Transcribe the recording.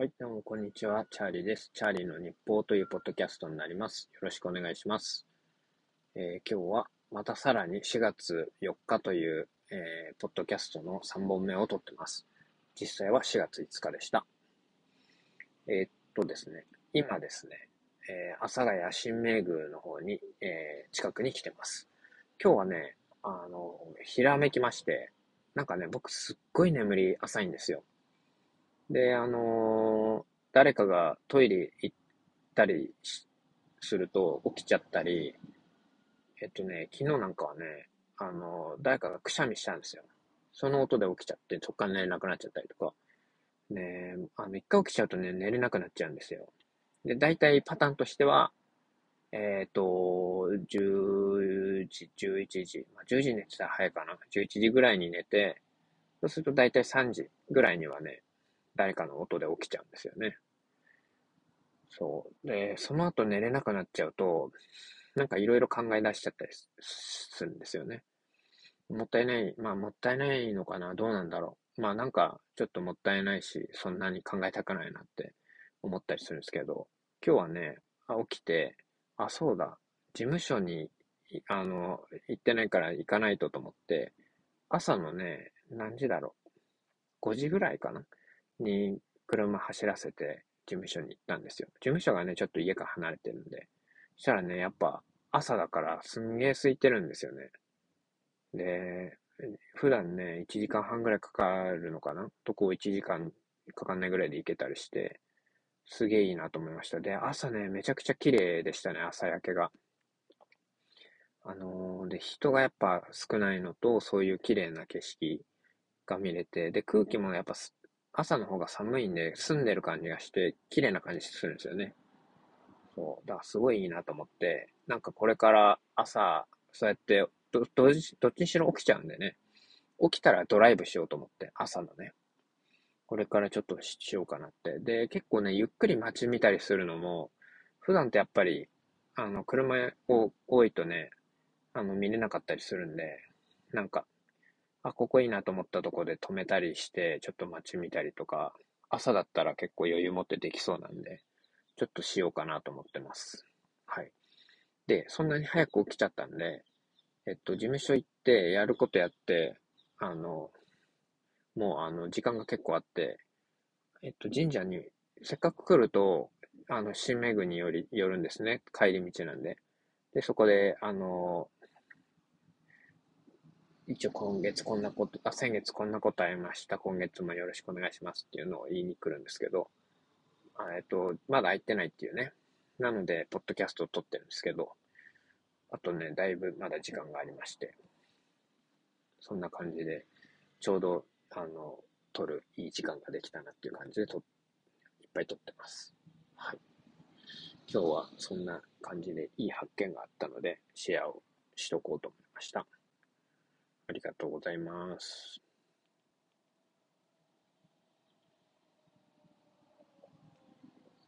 はい、どうもこんにちは。チャーリーです。チャーリーの日報というポッドキャストになります。よろしくお願いします。えー今日はまたさらに4月4日という、えーポッドキャストの3本目を撮ってます。実際は4月5日でした。えーっとですね、今ですね、え阿佐ヶ谷新名宮の方に、え近くに来てます。今日はね、あの、ひらめきまして、なんかね、僕すっごい眠り浅いんですよ。で、あのー誰かがトイレ行ったりすると起きちゃったり、えっとね、昨日なんかはね、あのー誰かがくしゃみしたんですよ。その音で起きちゃって、そっから寝れなくなっちゃったりとか。ねあの、一回起きちゃうとね、寝れなくなっちゃうんですよ。で、大体パターンとしては、えっ、と、10時、11時、まあ、10時寝てたら早いかな。11時ぐらいに寝て、そうすると大体3時ぐらいにはね、誰かの音で起きちゃうんですよね。そう。で、その後寝れなくなっちゃうと、なんかいろいろ考え出しちゃったりするんですよね。もったいない、まあもったいないのかな、どうなんだろう？まあなんかちょっともったいないし、そんなに考えたくないなって思ったりするんですけど、今日はね、起きて、あ、そうだ、事務所に、あの、行ってないから行かないとと思って、朝のね、何時だろう？5時ぐらいかな？に車走らせて事務所に行ったんですよ。事務所がね、ちょっと家から離れてるんで。そしたらね、やっぱ朝だからすんげえ空いてるんですよね。で、普段ね、1時間半ぐらいかかるのかな？とこを1時間かかんないぐらいで行けたりして、すげえいいなと思いました。で、朝ね、めちゃくちゃ綺麗でしたね、朝焼けが。あのーで、人がやっぱ少ないのと、そういう綺麗な景色が見れて、で、空気もやっぱす朝の方が寒いんで、澄んでる感じがして、綺麗な感じするんですよね。そう。だからすごいいいなと思って、なんかこれから朝、そうやって、ど、どっちどっちにしろ起きちゃうんでね。起きたらドライブしようと思って、朝のね。これからちょっとしようかなって。で、結構ね、ゆっくり街見たりするのも、普段ってやっぱり、あの、車を多いとね、あの、見れなかったりするんで、なんか、あ、ここいいなと思ったとこで止めたりして、ちょっと街見たりとか、朝だったら結構余裕持ってできそうなんで、ちょっとしようかなと思ってます。はい。で、そんなに早く起きちゃったんで、えっと、事務所行って、やることやって、あの、もうあの、時間が結構あって、えっと、神社に、せっかく来ると、あの、新名宮により、寄るんですね。帰り道なんで。で、そこで、あの、一応今月こんなこと、あ、先月こんなことありました。今月もよろしくお願いしますっていうのを言いに来るんですけど、えっと、まだ空いてないっていうね。なので、ポッドキャストを撮ってるんですけど、あとね、だいぶまだ時間がありまして、そんな感じで、ちょうど、あの、撮るいい時間ができたなっていう感じでと、いっぱい撮ってます。はい。今日はそんな感じでいい発見があったので、シェアをしとこうと思いました。ありがとうございます。